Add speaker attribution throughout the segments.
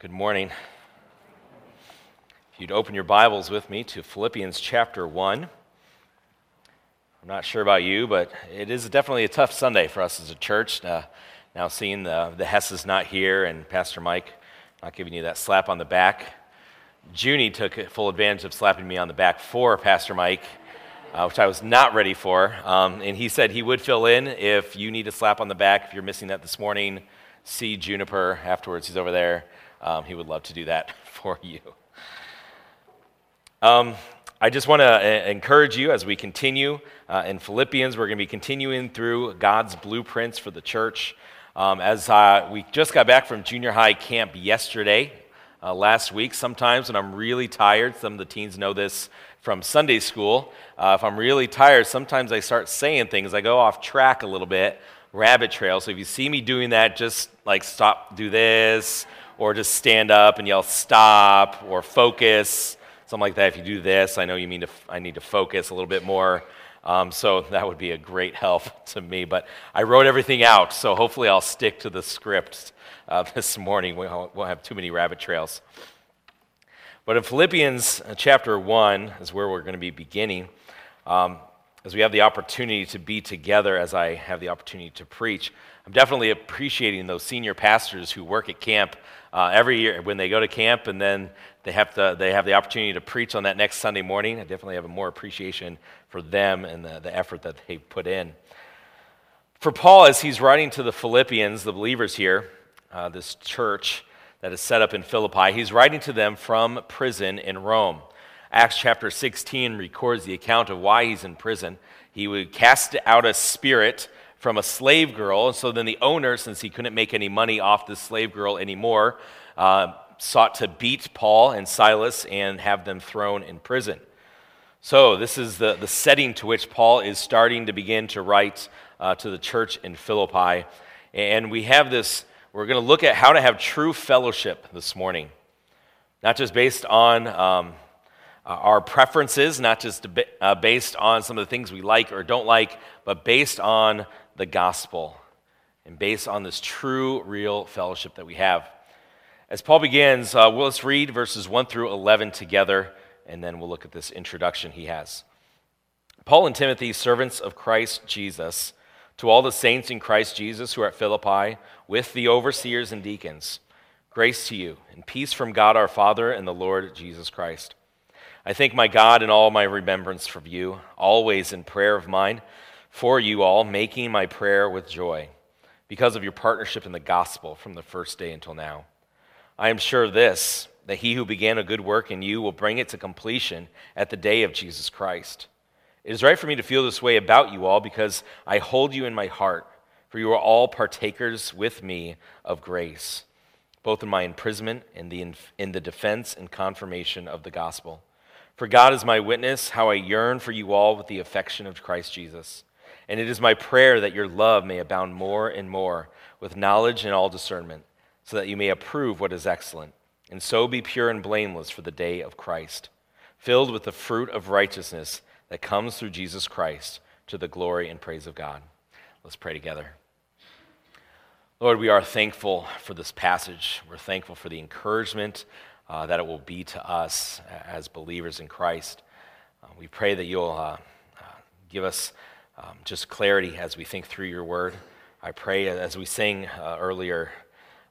Speaker 1: Good morning. If you'd open your Bibles with me to Philippians chapter 1. I'm not sure about you, but it is definitely a tough Sunday for us as a church. Uh, now, seeing the, the Hesses not here and Pastor Mike not giving you that slap on the back. Junie took full advantage of slapping me on the back for Pastor Mike, uh, which I was not ready for. Um, and he said he would fill in if you need a slap on the back, if you're missing that this morning see Juniper afterwards. He's over there. Um, he would love to do that for you. Um, I just want to uh, encourage you as we continue uh, in Philippians. We're going to be continuing through God's blueprints for the church. Um, as uh, we just got back from junior high camp yesterday, uh, last week, sometimes when I'm really tired, some of the teens know this from Sunday school. Uh, if I'm really tired, sometimes I start saying things. I go off track a little bit rabbit trail. So if you see me doing that, just like stop, do this, or just stand up and yell stop, or focus, something like that. If you do this, I know you mean to, I need to focus a little bit more. Um, so that would be a great help to me. But I wrote everything out, so hopefully I'll stick to the script uh, this morning. We won't have too many rabbit trails. But in Philippians uh, chapter 1 is where we're going to be beginning. Um, as we have the opportunity to be together, as I have the opportunity to preach. I'm definitely appreciating those senior pastors who work at camp uh, every year when they go to camp and then they have, to, they have the opportunity to preach on that next Sunday morning. I definitely have a more appreciation for them and the, the effort that they put in. For Paul, as he's writing to the Philippians, the believers here, uh, this church that is set up in Philippi, he's writing to them from prison in Rome. Acts chapter 16 records the account of why he's in prison. He would cast out a spirit from a slave girl. And so then the owner, since he couldn't make any money off the slave girl anymore, uh, sought to beat Paul and Silas and have them thrown in prison. So, this is the, the setting to which Paul is starting to begin to write uh, to the church in Philippi. And we have this, we're going to look at how to have true fellowship this morning, not just based on. Um, our preferences, not just uh, based on some of the things we like or don't like, but based on the gospel and based on this true, real fellowship that we have. As Paul begins, uh, well, let's read verses 1 through 11 together, and then we'll look at this introduction he has. Paul and Timothy, servants of Christ Jesus, to all the saints in Christ Jesus who are at Philippi, with the overseers and deacons, grace to you, and peace from God our Father and the Lord Jesus Christ. I thank my God in all my remembrance for you, always in prayer of mine for you all, making my prayer with joy, because of your partnership in the gospel from the first day until now. I am sure this, that he who began a good work in you will bring it to completion at the day of Jesus Christ. It is right for me to feel this way about you all, because I hold you in my heart, for you are all partakers with me of grace, both in my imprisonment and in, in the defense and confirmation of the gospel. For God is my witness, how I yearn for you all with the affection of Christ Jesus. And it is my prayer that your love may abound more and more with knowledge and all discernment, so that you may approve what is excellent, and so be pure and blameless for the day of Christ, filled with the fruit of righteousness that comes through Jesus Christ to the glory and praise of God. Let's pray together. Lord, we are thankful for this passage. We're thankful for the encouragement uh, that it will be to us as believers in Christ. Uh, we pray that you'll uh, uh, give us um, just clarity as we think through your word. I pray as we sang uh, earlier,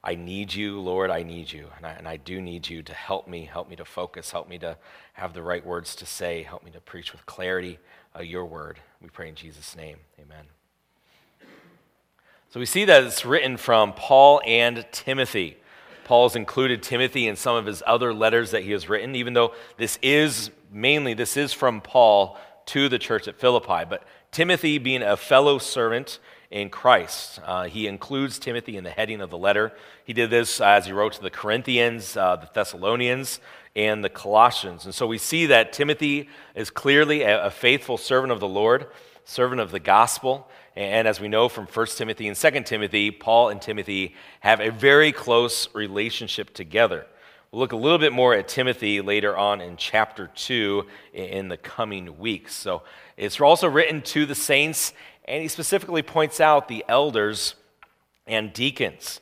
Speaker 1: I need you, Lord, I need you. And I, and I do need you to help me, help me to focus, help me to have the right words to say, help me to preach with clarity your word. We pray in Jesus' name. Amen. So we see that it's written from Paul and Timothy. Paul's included Timothy in some of his other letters that he has written, even though this is mainly this is from Paul to the church at Philippi. But Timothy, being a fellow servant in Christ, uh, he includes Timothy in the heading of the letter. He did this as he wrote to the Corinthians, uh, the Thessalonians, and the Colossians. And so we see that Timothy is clearly a, a faithful servant of the Lord, servant of the gospel. And as we know from 1 Timothy and 2 Timothy, Paul and Timothy have a very close relationship together. We'll look a little bit more at Timothy later on in chapter 2 in the coming weeks. So it's also written to the saints, and he specifically points out the elders and deacons.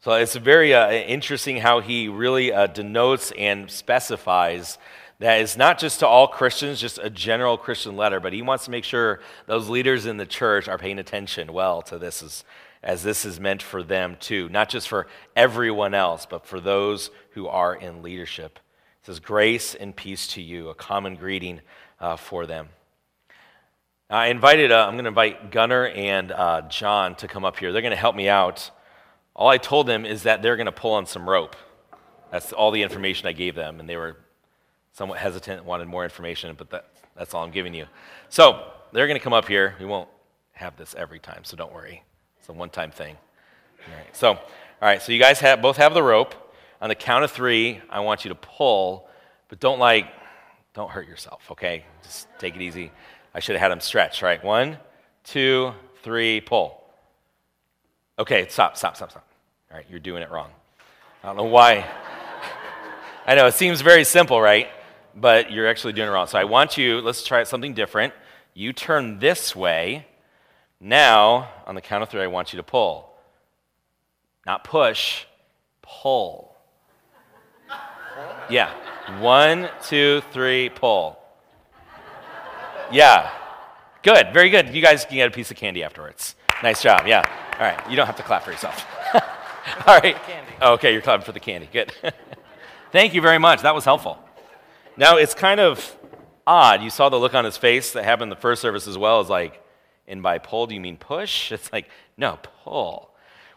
Speaker 1: So it's very uh, interesting how he really uh, denotes and specifies that it's not just to all Christians, just a general Christian letter, but he wants to make sure those leaders in the church are paying attention well to this as, as this is meant for them too, not just for everyone else, but for those who are in leadership. It says, Grace and peace to you, a common greeting uh, for them. I invited, uh, I'm going to invite Gunnar and uh, John to come up here. They're going to help me out all I told them is that they're going to pull on some rope. That's all the information I gave them, and they were somewhat hesitant, wanted more information, but that, that's all I'm giving you. So they're going to come up here. We won't have this every time, so don't worry. It's a one time thing. All right, so, all right, so you guys have, both have the rope. On the count of three, I want you to pull, but don't like, don't hurt yourself, okay? Just take it easy. I should have had them stretch, right? One, two, three, pull. Okay, stop, stop, stop, stop. All right, you're doing it wrong. I don't know why. I know it seems very simple, right? But you're actually doing it wrong. So I want you, let's try something different. You turn this way. Now, on the count of three, I want you to pull. Not push, pull. Yeah. One, two, three, pull. Yeah. Good. Very good. You guys can get a piece of candy afterwards. Nice job. Yeah. All right. You don't have to clap for yourself. All right. Okay, you're clapping for the candy. Good. Thank you very much. That was helpful. Now, it's kind of odd. You saw the look on his face that happened in the first service as well as like, and by pull, do you mean push? It's like, no, pull.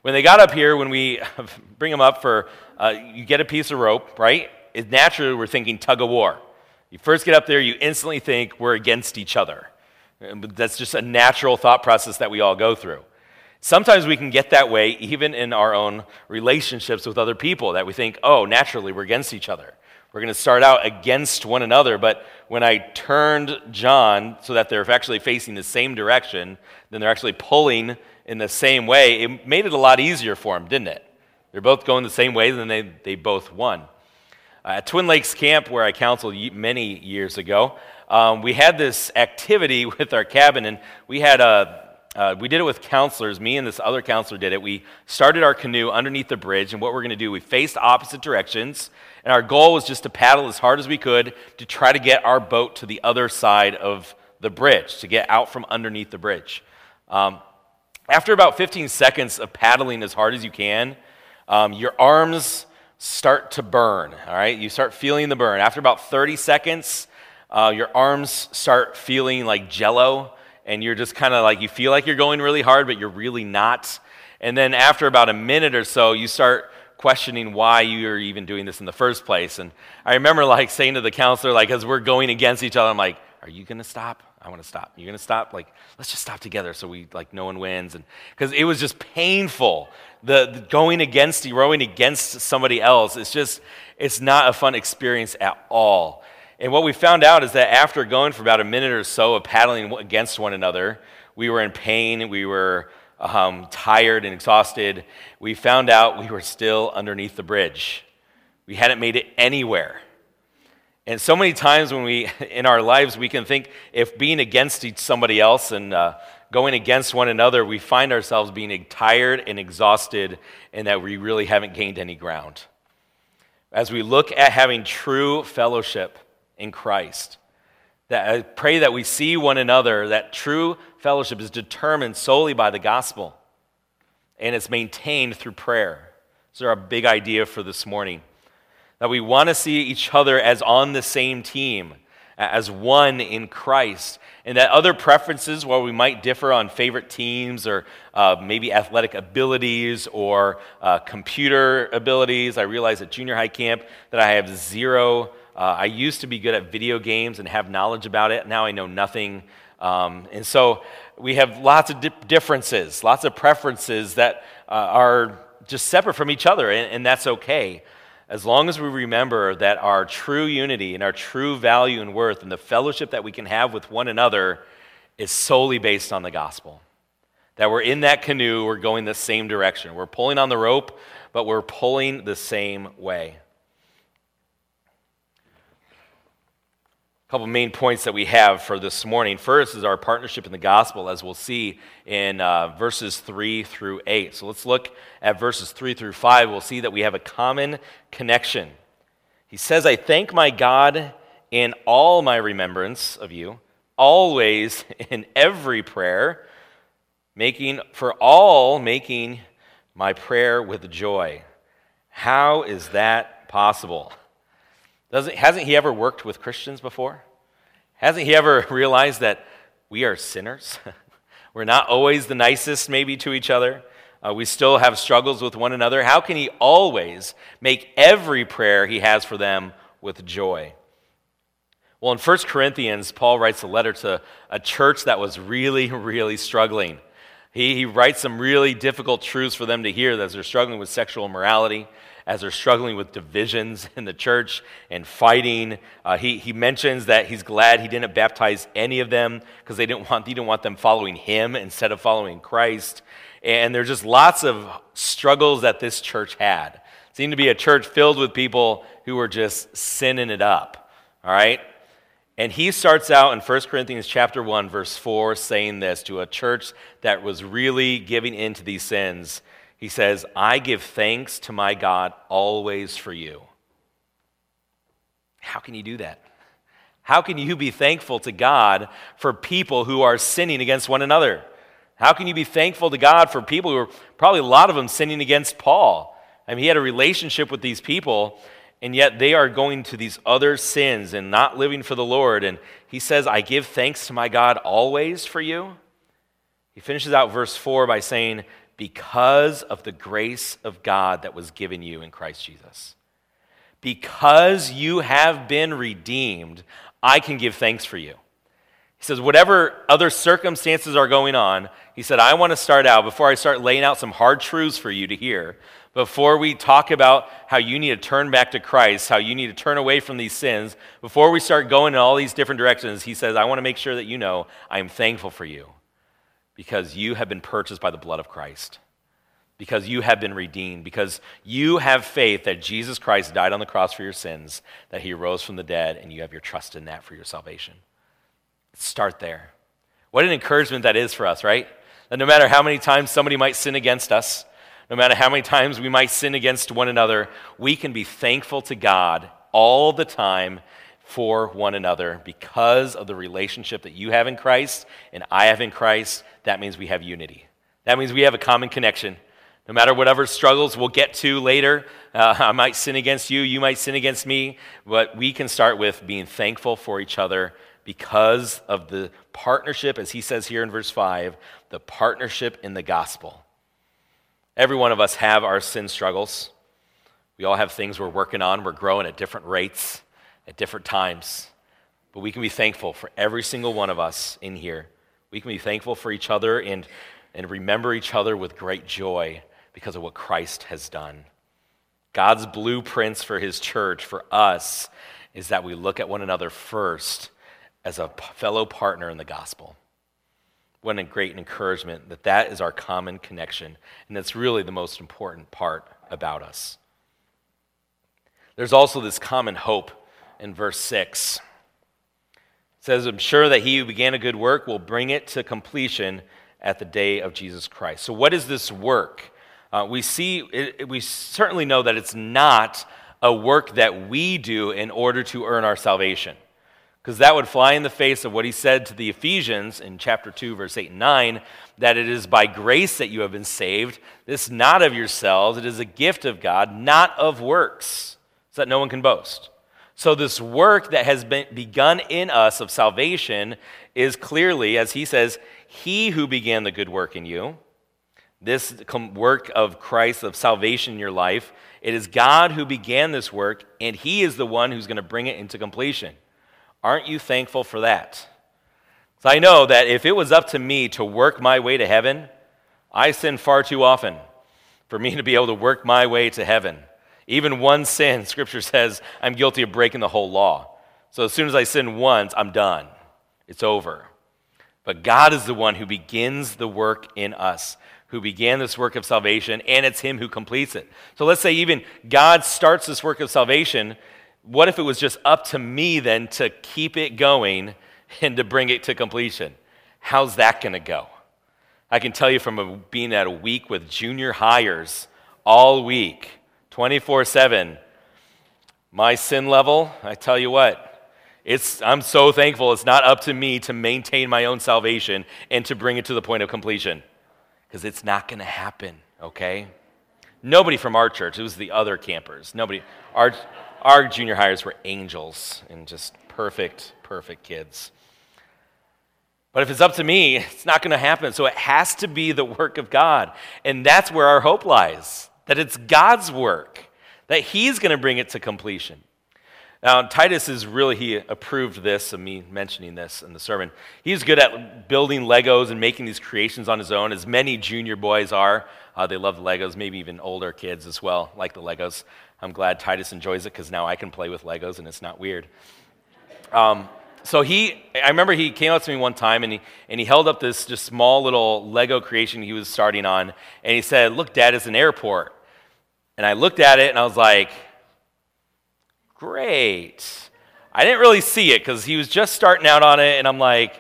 Speaker 1: When they got up here, when we bring them up for, uh, you get a piece of rope, right? It, naturally, we're thinking tug of war. You first get up there, you instantly think we're against each other. That's just a natural thought process that we all go through. Sometimes we can get that way even in our own relationships with other people, that we think, oh, naturally, we're against each other. We're going to start out against one another, but when I turned John so that they're actually facing the same direction, then they're actually pulling in the same way, it made it a lot easier for them, didn't it? They're both going the same way, then they, they both won. Uh, at Twin Lakes Camp, where I counseled many years ago, um, we had this activity with our cabin, and we had a uh, we did it with counselors. Me and this other counselor did it. We started our canoe underneath the bridge, and what we're going to do, we faced opposite directions, and our goal was just to paddle as hard as we could to try to get our boat to the other side of the bridge, to get out from underneath the bridge. Um, after about 15 seconds of paddling as hard as you can, um, your arms start to burn, all right? You start feeling the burn. After about 30 seconds, uh, your arms start feeling like jello, and you're just kind of like, you feel like you're going really hard, but you're really not. And then after about a minute or so, you start questioning why you're even doing this in the first place. And I remember like saying to the counselor, like, as we're going against each other, I'm like, are you going to stop? I want to stop. You're going to stop? Like, let's just stop together so we, like, no one wins. And because it was just painful. The, the going against, rowing against somebody else, it's just, it's not a fun experience at all. And what we found out is that after going for about a minute or so of paddling against one another, we were in pain, we were um, tired and exhausted. We found out we were still underneath the bridge. We hadn't made it anywhere. And so many times when we, in our lives, we can think if being against somebody else and uh, going against one another, we find ourselves being tired and exhausted and that we really haven't gained any ground. As we look at having true fellowship, in Christ. That I pray that we see one another, that true fellowship is determined solely by the gospel and it's maintained through prayer. So, our big idea for this morning that we want to see each other as on the same team, as one in Christ, and that other preferences, while we might differ on favorite teams or uh, maybe athletic abilities or uh, computer abilities, I realize at junior high camp that I have zero uh, I used to be good at video games and have knowledge about it. Now I know nothing. Um, and so we have lots of di- differences, lots of preferences that uh, are just separate from each other, and, and that's okay. As long as we remember that our true unity and our true value and worth and the fellowship that we can have with one another is solely based on the gospel. That we're in that canoe, we're going the same direction. We're pulling on the rope, but we're pulling the same way. Couple main points that we have for this morning. First is our partnership in the gospel, as we'll see in uh, verses 3 through 8. So let's look at verses 3 through 5. We'll see that we have a common connection. He says, I thank my God in all my remembrance of you, always in every prayer, making for all making my prayer with joy. How is that possible? Doesn't, hasn't he ever worked with Christians before? Hasn't he ever realized that we are sinners? We're not always the nicest, maybe, to each other. Uh, we still have struggles with one another. How can he always make every prayer he has for them with joy? Well, in 1 Corinthians, Paul writes a letter to a church that was really, really struggling. He, he writes some really difficult truths for them to hear as they're struggling with sexual immorality as they're struggling with divisions in the church and fighting. Uh, he, he mentions that he's glad he didn't baptize any of them because they didn't want, he didn't want them following him instead of following Christ. And there's just lots of struggles that this church had. It seemed to be a church filled with people who were just sinning it up. All right? And he starts out in 1 Corinthians chapter 1 verse 4 saying this to a church that was really giving into these sins. He says, I give thanks to my God always for you. How can you do that? How can you be thankful to God for people who are sinning against one another? How can you be thankful to God for people who are probably a lot of them sinning against Paul? I mean, he had a relationship with these people, and yet they are going to these other sins and not living for the Lord. And he says, I give thanks to my God always for you. He finishes out verse 4 by saying, because of the grace of God that was given you in Christ Jesus. Because you have been redeemed, I can give thanks for you. He says, whatever other circumstances are going on, he said, I want to start out, before I start laying out some hard truths for you to hear, before we talk about how you need to turn back to Christ, how you need to turn away from these sins, before we start going in all these different directions, he says, I want to make sure that you know I am thankful for you because you have been purchased by the blood of Christ, because you have been redeemed, because you have faith that Jesus Christ died on the cross for your sins, that he rose from the dead, and you have your trust in that for your salvation. Start there. What an encouragement that is for us, right? That no matter how many times somebody might sin against us, no matter how many times we might sin against one another, we can be thankful to God all the time for one another because of the relationship that you have in Christ and I have in Christ. That means we have unity. That means we have a common connection. No matter whatever struggles we'll get to later, uh, I might sin against you, you might sin against me, but we can start with being thankful for each other because of the partnership, as he says here in verse 5, the partnership in the gospel. Every one of us have our sin struggles. We all have things we're working on, we're growing at different rates at different times. But we can be thankful for every single one of us in here. We can be thankful for each other and, and remember each other with great joy because of what Christ has done. God's blueprints for his church, for us, is that we look at one another first as a fellow partner in the gospel. What a great encouragement that that is our common connection. And that's really the most important part about us. There's also this common hope in verse 6. It says, I'm sure that he who began a good work will bring it to completion at the day of Jesus Christ. So, what is this work? Uh, we see, it, we certainly know that it's not a work that we do in order to earn our salvation. Because that would fly in the face of what he said to the Ephesians in chapter 2, verse 8 and 9, that it is by grace that you have been saved. This not of yourselves, it is a gift of God, not of works, so that no one can boast. So, this work that has been begun in us of salvation is clearly, as he says, He who began the good work in you, this work of Christ, of salvation in your life, it is God who began this work, and He is the one who's going to bring it into completion. Aren't you thankful for that? So I know that if it was up to me to work my way to heaven, I sin far too often for me to be able to work my way to heaven. Even one sin, Scripture says, I'm guilty of breaking the whole law. So as soon as I sin once, I'm done. It's over. But God is the one who begins the work in us, who began this work of salvation, and it's Him who completes it. So let's say even God starts this work of salvation, what if it was just up to me then to keep it going and to bring it to completion? How's that going to go? I can tell you from a, being at a week with junior highers all week, 24 7, my sin level, I tell you what, it's, I'm so thankful it's not up to me to maintain my own salvation and to bring it to the point of completion because it's not going to happen, okay? Nobody from our church, it was the other campers. Nobody, our, our junior highers were angels and just perfect, perfect kids. But if it's up to me, it's not going to happen. So it has to be the work of God. And that's where our hope lies that it's God's work, that He's going to bring it to completion. Now, Titus is really, he approved this, of me mentioning this in the sermon. He's good at building Legos and making these creations on his own, as many junior boys are. Uh, they love Legos, maybe even older kids as well, like the Legos. I'm glad Titus enjoys it because now I can play with Legos and it's not weird. Um, so he, I remember he came up to me one time and he, and he held up this just small little Lego creation he was starting on, and he said, Look, Dad, it's an airport. And I looked at it and I was like, Great. I didn't really see it because he was just starting out on it, and I'm like,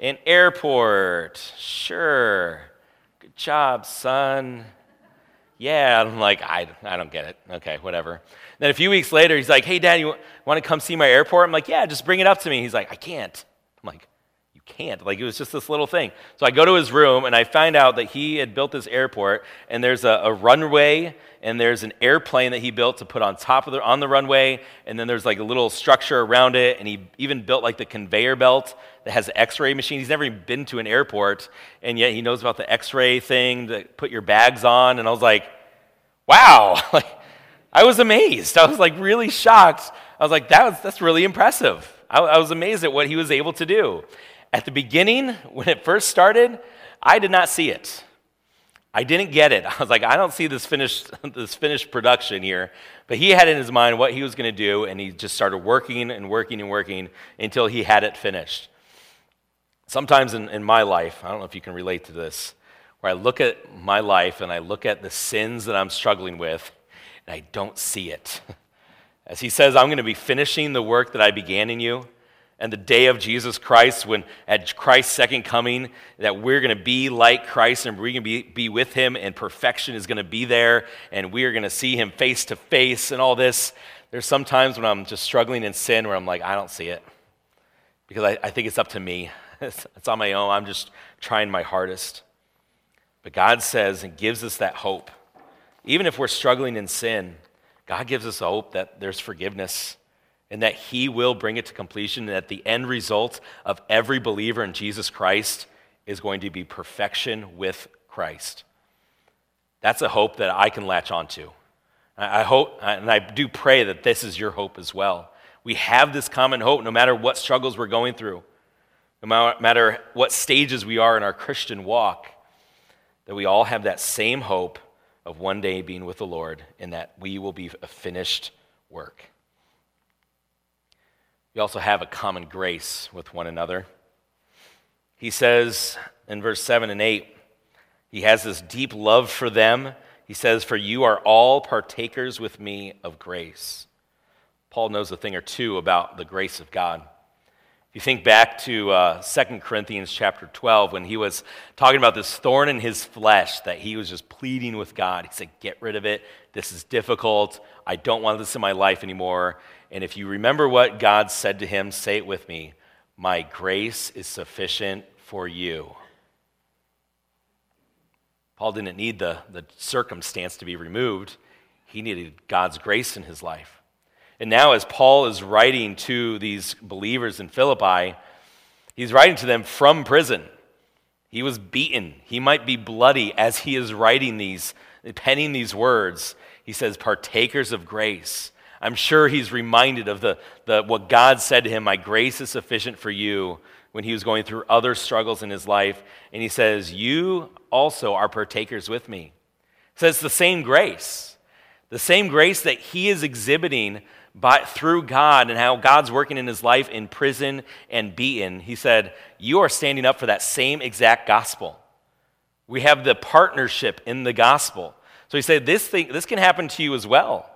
Speaker 1: an airport, sure. Good job, son. Yeah, I'm like, I, I don't get it. Okay, whatever. Then a few weeks later, he's like, hey, Dad, you want to come see my airport? I'm like, yeah, just bring it up to me. He's like, I can't. I'm like, you can't. Like, it was just this little thing. So I go to his room, and I find out that he had built this airport, and there's a, a runway and there's an airplane that he built to put on top of the on the runway, and then there's like a little structure around it, and he even built like the conveyor belt that has an X-ray machine. He's never even been to an airport, and yet he knows about the X-ray thing to put your bags on. And I was like, wow, like I was amazed. I was like really shocked. I was like, that was that's really impressive. I, I was amazed at what he was able to do. At the beginning, when it first started, I did not see it. I didn't get it. I was like, I don't see this finished, this finished production here. But he had in his mind what he was going to do, and he just started working and working and working until he had it finished. Sometimes in, in my life, I don't know if you can relate to this, where I look at my life and I look at the sins that I'm struggling with, and I don't see it. As he says, I'm going to be finishing the work that I began in you and the day of Jesus Christ, when at Christ's second coming, that we're going to be like Christ and we're going to be, be with him, and perfection is going to be there, and we are going to see him face to face, and all this. There's some times when I'm just struggling in sin where I'm like, I don't see it because I, I think it's up to me. It's, it's on my own. I'm just trying my hardest. But God says and gives us that hope. Even if we're struggling in sin, God gives us hope that there's forgiveness and that He will bring it to completion, and that the end result of every believer in Jesus Christ is going to be perfection with Christ. That's a hope that I can latch onto. I hope, and I do pray that this is your hope as well. We have this common hope no matter what struggles we're going through, no matter what stages we are in our Christian walk, that we all have that same hope of one day being with the Lord and that we will be a finished work. We also have a common grace with one another. He says in verse 7 and 8, he has this deep love for them. He says, For you are all partakers with me of grace. Paul knows a thing or two about the grace of God. If you think back to uh, 2 Corinthians chapter 12, when he was talking about this thorn in his flesh that he was just pleading with God, he said, Get rid of it. This is difficult. I don't want this in my life anymore. And if you remember what God said to him, say it with me My grace is sufficient for you. Paul didn't need the, the circumstance to be removed, he needed God's grace in his life. And now, as Paul is writing to these believers in Philippi, he's writing to them from prison. He was beaten. He might be bloody as he is writing these, penning these words. He says, partakers of grace. I'm sure he's reminded of the, the, what God said to him, My grace is sufficient for you, when he was going through other struggles in his life. And he says, You also are partakers with me. So it's the same grace, the same grace that he is exhibiting by, through God and how God's working in his life in prison and beaten. He said, You are standing up for that same exact gospel. We have the partnership in the gospel. So he said, This, thing, this can happen to you as well.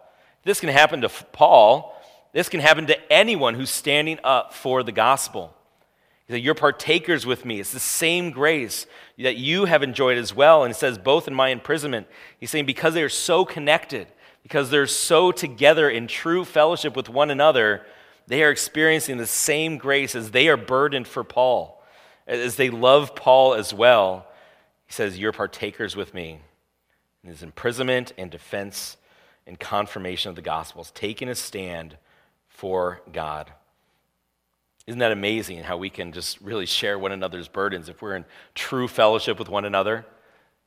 Speaker 1: This can happen to Paul, This can happen to anyone who's standing up for the gospel. He said, You're partakers with me. It's the same grace that you have enjoyed as well. And he says, Both in my imprisonment. He's saying, Because they are so connected, because they're so together in true fellowship with one another, they are experiencing the same grace as they are burdened for Paul, as they love Paul as well. He says, You're partakers with me in his imprisonment and defense and confirmation of the gospels, taking a stand for God. Isn't that amazing how we can just really share one another's burdens if we're in true fellowship with one another?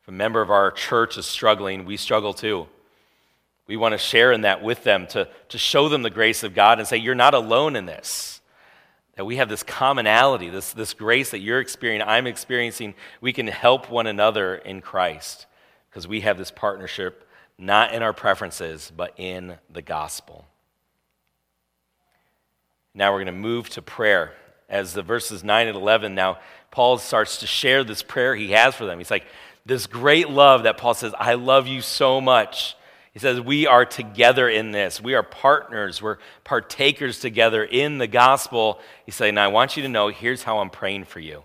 Speaker 1: If a member of our church is struggling, we struggle too. We want to share in that with them to, to show them the grace of God and say, You're not alone in this. That we have this commonality, this, this grace that you're experiencing, I'm experiencing. We can help one another in Christ because we have this partnership not in our preferences, but in the gospel. Now we're going to move to prayer. As the verses 9 and 11, now Paul starts to share this prayer he has for them. He's like, this great love that Paul says, I love you so much. He says, We are together in this. We are partners. We're partakers together in the gospel. He's saying, Now I want you to know here's how I'm praying for you.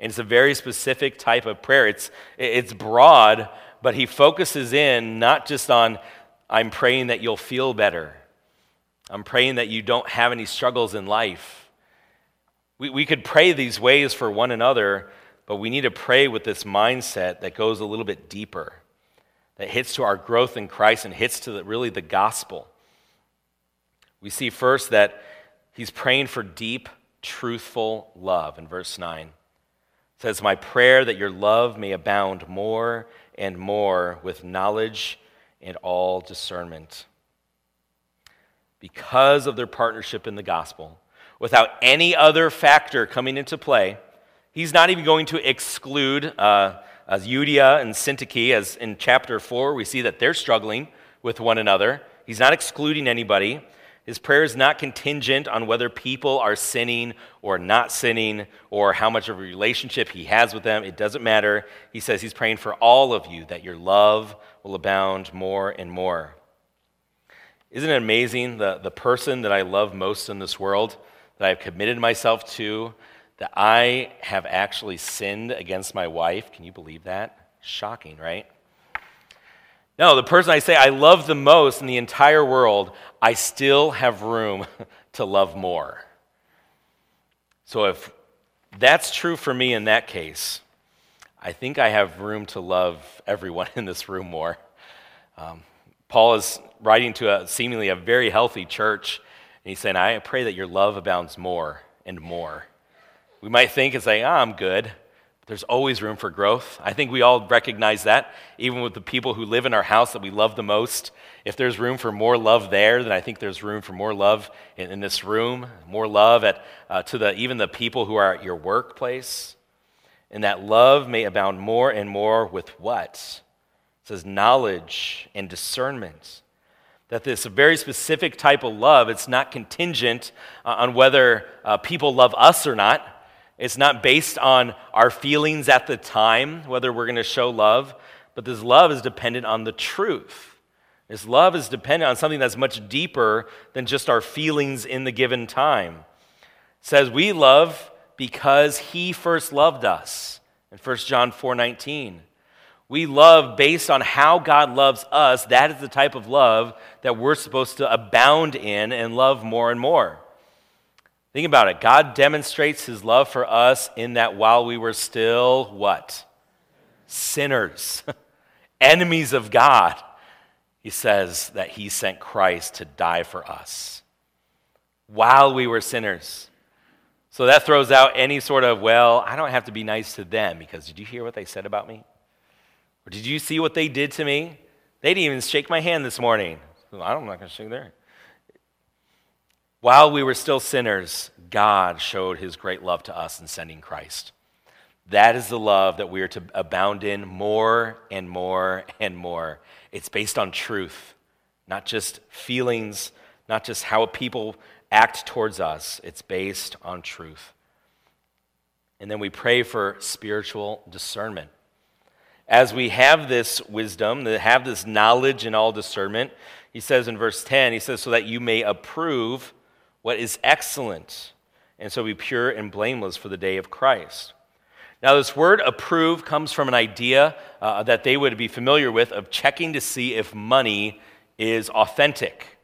Speaker 1: And it's a very specific type of prayer. It's, it's broad, but he focuses in not just on, I'm praying that you'll feel better. I'm praying that you don't have any struggles in life. We, we could pray these ways for one another, but we need to pray with this mindset that goes a little bit deeper, that hits to our growth in Christ and hits to the, really the gospel. We see first that he's praying for deep, truthful love in verse 9. It says, My prayer that your love may abound more and more with knowledge and all discernment. Because of their partnership in the gospel, without any other factor coming into play, he's not even going to exclude uh, as Euodia and Syntyche, as in chapter 4, we see that they're struggling with one another. He's not excluding anybody. His prayer is not contingent on whether people are sinning or not sinning or how much of a relationship he has with them. It doesn't matter. He says he's praying for all of you that your love will abound more and more. Isn't it amazing the, the person that I love most in this world, that I've committed myself to, that I have actually sinned against my wife? Can you believe that? Shocking, right? No, the person I say I love the most in the entire world, I still have room to love more. So if that's true for me in that case, I think I have room to love everyone in this room more. Um, Paul is writing to a seemingly a very healthy church, and he's saying, I pray that your love abounds more and more. We might think and say, oh, I'm good. There's always room for growth. I think we all recognize that, even with the people who live in our house that we love the most. If there's room for more love there, then I think there's room for more love in, in this room, more love at, uh, to the, even the people who are at your workplace. And that love may abound more and more with what? It says knowledge and discernment. That this very specific type of love, it's not contingent uh, on whether uh, people love us or not it's not based on our feelings at the time, whether we're going to show love, but this love is dependent on the truth. This love is dependent on something that's much deeper than just our feelings in the given time. It says we love because he first loved us in 1 John 4:19. We love based on how God loves us. That is the type of love that we're supposed to abound in and love more and more. Think about it. God demonstrates his love for us in that while we were still what? Sinners, enemies of God, he says that he sent Christ to die for us while we were sinners. So that throws out any sort of, well, I don't have to be nice to them because did you hear what they said about me? Or did you see what they did to me? They didn't even shake my hand this morning. I'm not going to shake their while we were still sinners, God showed his great love to us in sending Christ. That is the love that we are to abound in more and more and more. It's based on truth, not just feelings, not just how people act towards us. It's based on truth. And then we pray for spiritual discernment. As we have this wisdom, have this knowledge and all discernment, He says in verse 10, he says, so that you may approve what is excellent, and so be pure and blameless for the day of Christ. Now, this word approve comes from an idea uh, that they would be familiar with of checking to see if money is authentic.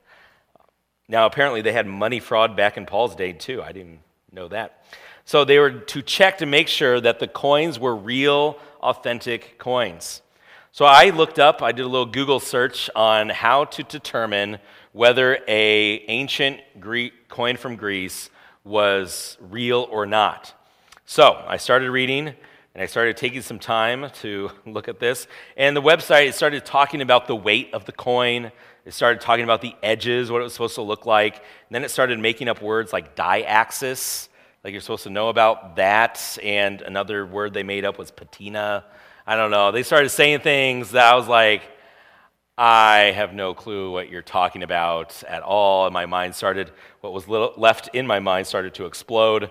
Speaker 1: Now, apparently, they had money fraud back in Paul's day, too. I didn't know that. So, they were to check to make sure that the coins were real, authentic coins. So, I looked up, I did a little Google search on how to determine whether a ancient Greek coin from Greece was real or not. So, I started reading and I started taking some time to look at this. And the website started talking about the weight of the coin, it started talking about the edges, what it was supposed to look like. And then it started making up words like die axis, like you're supposed to know about that. And another word they made up was patina. I don't know. They started saying things that I was like, I have no clue what you're talking about at all. And my mind started, what was left in my mind started to explode.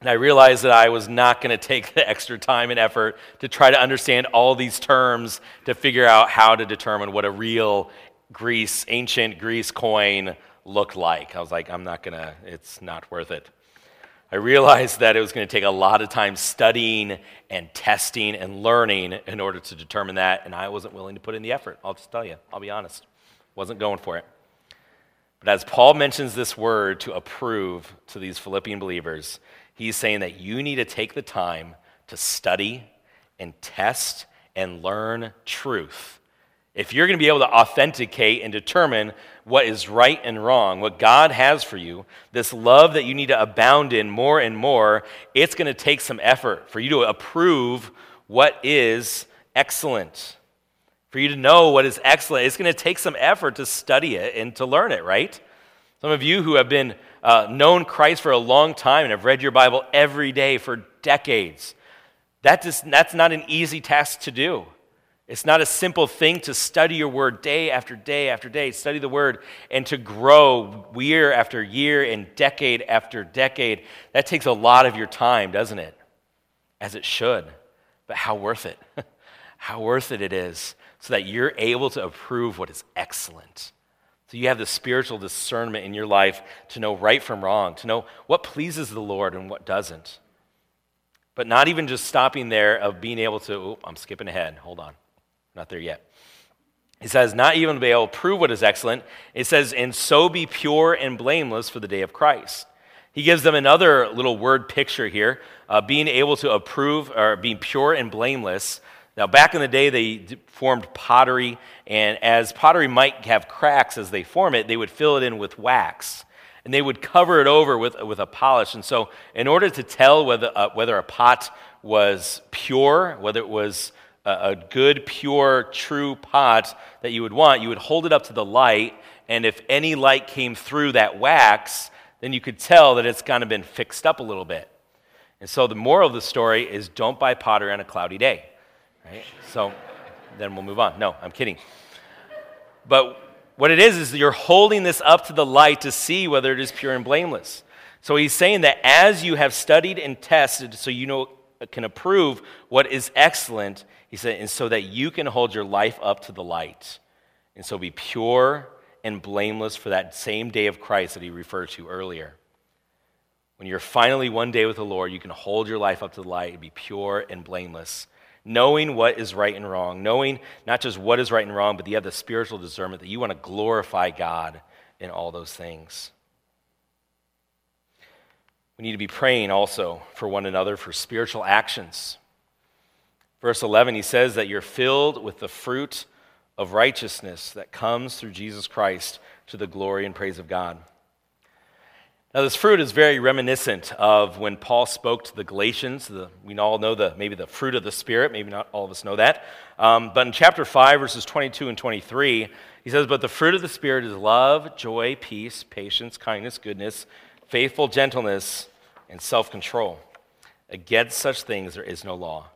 Speaker 1: And I realized that I was not going to take the extra time and effort to try to understand all these terms to figure out how to determine what a real Greece, ancient Greece coin looked like. I was like, I'm not going to, it's not worth it. I realized that it was going to take a lot of time studying and testing and learning in order to determine that, and I wasn't willing to put in the effort. I'll just tell you, I'll be honest. Wasn't going for it. But as Paul mentions this word to approve to these Philippian believers, he's saying that you need to take the time to study and test and learn truth if you're going to be able to authenticate and determine what is right and wrong, what God has for you, this love that you need to abound in more and more, it's going to take some effort for you to approve what is excellent. For you to know what is excellent, it's going to take some effort to study it and to learn it, right? Some of you who have been uh, known Christ for a long time and have read your Bible every day for decades, that just, that's not an easy task to do. It's not a simple thing to study your word day after day after day, study the word, and to grow year after year and decade after decade. That takes a lot of your time, doesn't it? As it should. But how worth it? how worth it it is so that you're able to approve what is excellent. So you have the spiritual discernment in your life to know right from wrong, to know what pleases the Lord and what doesn't. But not even just stopping there of being able to, oh, I'm skipping ahead. Hold on. Not there yet. He says, not even to be able to prove what is excellent. It says, and so be pure and blameless for the day of Christ. He gives them another little word picture here, uh, being able to approve or being pure and blameless. Now, back in the day, they formed pottery, and as pottery might have cracks as they form it, they would fill it in with wax. And they would cover it over with, with a polish. And so, in order to tell whether, uh, whether a pot was pure, whether it was a, good, pure, true pot that you would want, you would hold it up to the light, and if any light came through that wax, then you could tell that it's kind of been fixed up a little bit. And so the moral of the story is don't buy pottery on a cloudy day. Right? So then we'll move on. No, I'm kidding. But what it is, is you're holding this up to the light to see whether it is pure and blameless. So he's saying that as you have studied and tested, so you know can approve what is excellent, he said, and so that you can hold your life up to the light. And so be pure and blameless for that same day of Christ that he referred to earlier. When you're finally one day with the Lord, you can hold your life up to the light and be pure and blameless, knowing what is right and wrong, knowing not just what is right and wrong, but you have the spiritual discernment that you want to glorify God in all those things. We need to be praying also for one another for spiritual actions. Verse 11, he says that you're filled with the fruit of righteousness that comes through Jesus Christ to the glory and praise of God. Now, this fruit is very reminiscent of when Paul spoke to the Galatians. The, we all know the, maybe the fruit of the Spirit. Maybe not all of us know that. Um, but in chapter 5, verses 22 and 23, he says, But the fruit of the Spirit is love, joy, peace, patience, kindness, goodness, faithful gentleness, and self control. Against such things there is no law.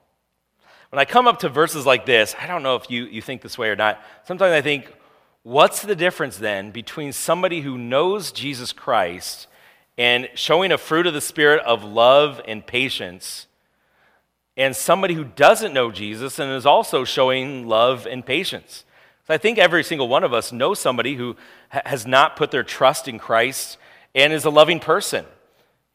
Speaker 1: When I come up to verses like this, I don't know if you, you think this way or not. Sometimes I think, what's the difference then between somebody who knows Jesus Christ and showing a fruit of the Spirit of love and patience, and somebody who doesn't know Jesus and is also showing love and patience? So I think every single one of us knows somebody who ha- has not put their trust in Christ and is a loving person.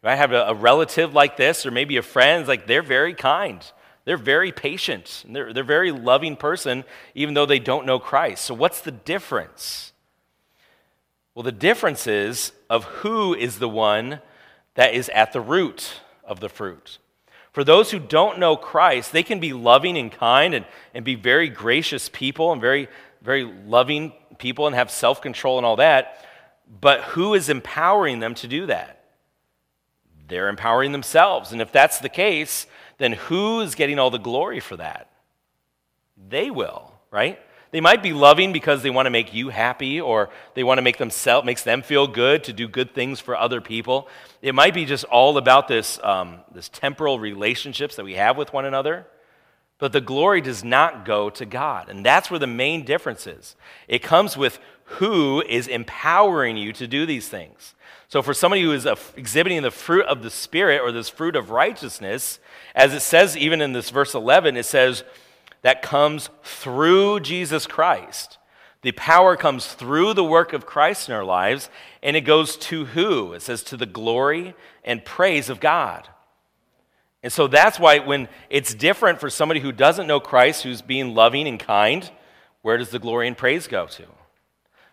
Speaker 1: I have a, a relative like this, or maybe a friend, like they're very kind. They're very patient. They're, they're very loving person, even though they don't know Christ. So, what's the difference? Well, the difference is of who is the one that is at the root of the fruit. For those who don't know Christ, they can be loving and kind and, and be very gracious people and very, very loving people and have self control and all that. But who is empowering them to do that? They're empowering themselves. And if that's the case, then who is getting all the glory for that? They will, right? They might be loving because they want to make you happy or they want to make themselves makes them feel good to do good things for other people. It might be just all about this, um, this temporal relationships that we have with one another. But the glory does not go to God. And that's where the main difference is. It comes with who is empowering you to do these things. So, for somebody who is exhibiting the fruit of the Spirit or this fruit of righteousness, as it says even in this verse 11, it says, that comes through Jesus Christ. The power comes through the work of Christ in our lives, and it goes to who? It says to the glory and praise of God. And so that's why when it's different for somebody who doesn't know Christ, who's being loving and kind, where does the glory and praise go to?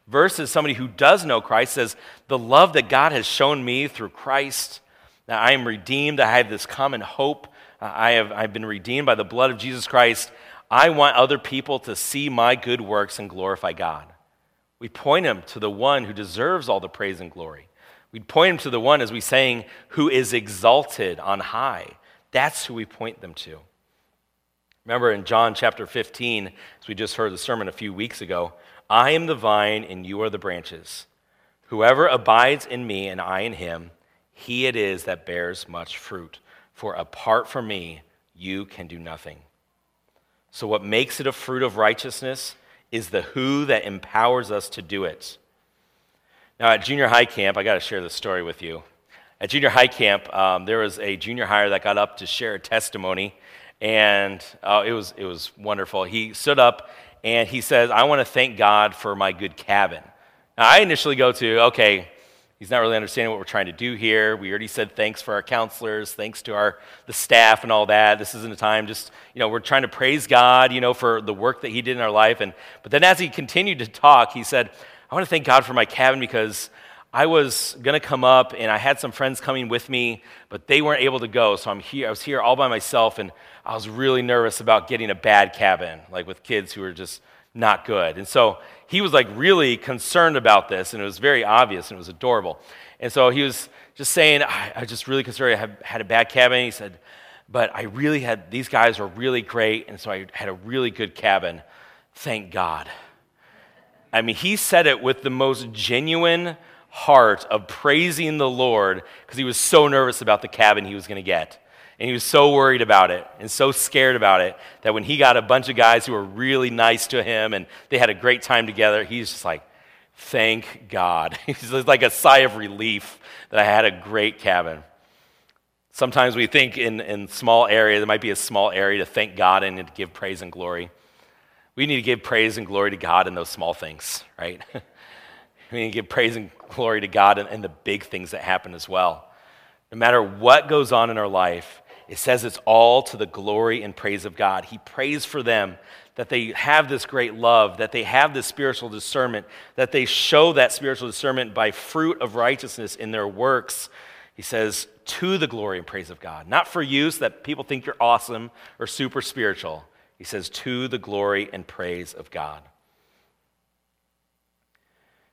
Speaker 1: Versus somebody who does know Christ says, The love that God has shown me through Christ, that I am redeemed, I have this common hope, uh, I have I've been redeemed by the blood of Jesus Christ. I want other people to see my good works and glorify God. We point them to the one who deserves all the praise and glory. We point them to the one, as we saying, who is exalted on high. That's who we point them to. Remember in John chapter 15, as we just heard the sermon a few weeks ago, I am the vine and you are the branches. Whoever abides in me and I in him, he it is that bears much fruit. For apart from me, you can do nothing. So, what makes it a fruit of righteousness is the who that empowers us to do it. Now, at junior high camp, I got to share this story with you. At junior high camp, um, there was a junior higher that got up to share a testimony, and uh, it, was, it was wonderful. He stood up and he says, I want to thank God for my good cabin. Now, I initially go to, okay, He's not really understanding what we're trying to do here. We already said thanks for our counselors, thanks to our the staff and all that. This isn't a time just, you know, we're trying to praise God, you know, for the work that he did in our life. And but then as he continued to talk, he said, I want to thank God for my cabin because I was going to come up and I had some friends coming with me, but they weren't able to go. So I'm here. I was here all by myself and I was really nervous about getting a bad cabin, like with kids who were just not good. And so he was like really concerned about this, and it was very obvious and it was adorable. And so he was just saying, I, I just really concerned. I have, had a bad cabin. He said, but I really had, these guys were really great, and so I had a really good cabin. Thank God. I mean, he said it with the most genuine heart of praising the Lord because he was so nervous about the cabin he was going to get. And he was so worried about it and so scared about it that when he got a bunch of guys who were really nice to him and they had a great time together, he's just like, thank God. It's like a sigh of relief that I had a great cabin. Sometimes we think in, in small areas, there might be a small area to thank God and to give praise and glory. We need to give praise and glory to God in those small things, right? we need to give praise and glory to God and, in the big things that happen as well. No matter what goes on in our life, it says it's all to the glory and praise of God. He prays for them that they have this great love, that they have this spiritual discernment, that they show that spiritual discernment by fruit of righteousness in their works. He says, to the glory and praise of God. Not for use that people think you're awesome or super spiritual. He says, to the glory and praise of God.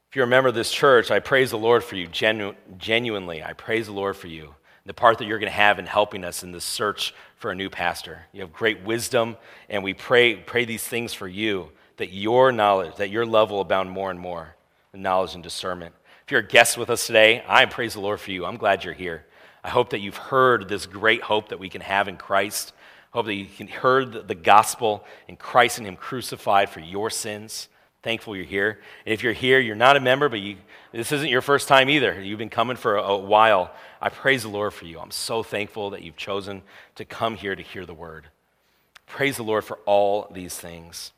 Speaker 1: If you're a member of this church, I praise the Lord for you genu- genuinely. I praise the Lord for you the part that you're going to have in helping us in this search for a new pastor. You have great wisdom, and we pray, pray these things for you that your knowledge, that your love will abound more and more in knowledge and discernment. If you're a guest with us today, I praise the Lord for you. I'm glad you're here. I hope that you've heard this great hope that we can have in Christ. Hope that you can heard the gospel in Christ and Him crucified for your sins. Thankful you're here. And if you're here, you're not a member, but you, this isn't your first time either. You've been coming for a, a while. I praise the Lord for you. I'm so thankful that you've chosen to come here to hear the word. Praise the Lord for all these things.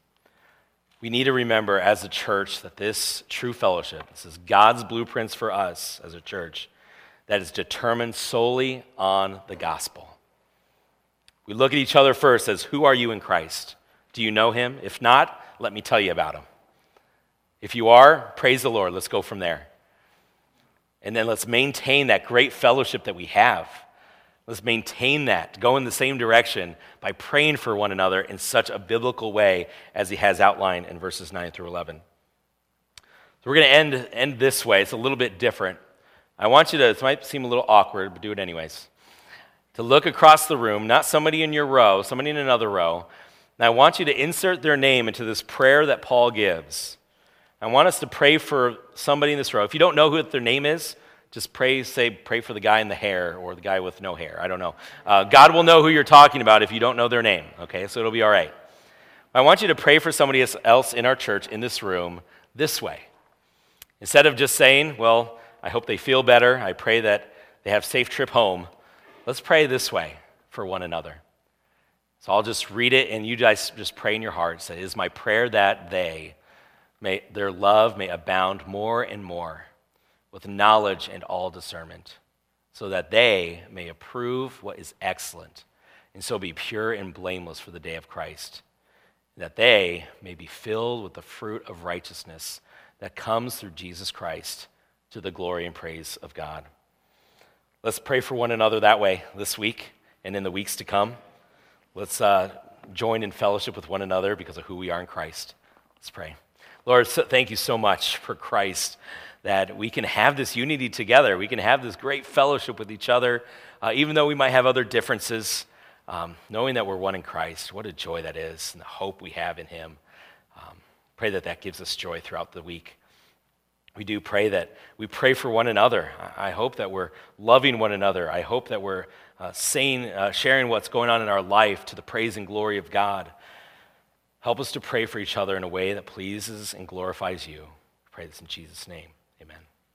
Speaker 1: we need to remember as a church that this true fellowship, this is God's blueprints for us as a church, that is determined solely on the gospel. We look at each other first as who are you in Christ? Do you know him? If not, let me tell you about him. If you are, praise the Lord. Let's go from there. And then let's maintain that great fellowship that we have. Let's maintain that, go in the same direction by praying for one another in such a biblical way as he has outlined in verses 9 through 11. So we're going to end, end this way. It's a little bit different. I want you to, it might seem a little awkward, but do it anyways. To look across the room, not somebody in your row, somebody in another row. And I want you to insert their name into this prayer that Paul gives. I want us to pray for somebody in this row. If you don't know who their name is, just pray, say, pray for the guy in the hair or the guy with no hair. I don't know. Uh, God will know who you're talking about if you don't know their name, okay? So it'll be all right. I want you to pray for somebody else in our church, in this room, this way. Instead of just saying, well, I hope they feel better, I pray that they have safe trip home, let's pray this way for one another. So I'll just read it and you guys just pray in your heart. Say, it is my prayer that they May their love may abound more and more with knowledge and all discernment, so that they may approve what is excellent, and so be pure and blameless for the day of Christ, that they may be filled with the fruit of righteousness that comes through Jesus Christ to the glory and praise of God. Let's pray for one another that way this week and in the weeks to come. Let's uh, join in fellowship with one another because of who we are in Christ. Let's pray. Lord, so, thank you so much for Christ that we can have this unity together. We can have this great fellowship with each other, uh, even though we might have other differences. Um, knowing that we're one in Christ, what a joy that is, and the hope we have in Him. Um, pray that that gives us joy throughout the week. We do pray that we pray for one another. I hope that we're loving one another. I hope that we're uh, saying, uh, sharing what's going on in our life to the praise and glory of God. Help us to pray for each other in a way that pleases and glorifies you. I pray this in Jesus' name. Amen.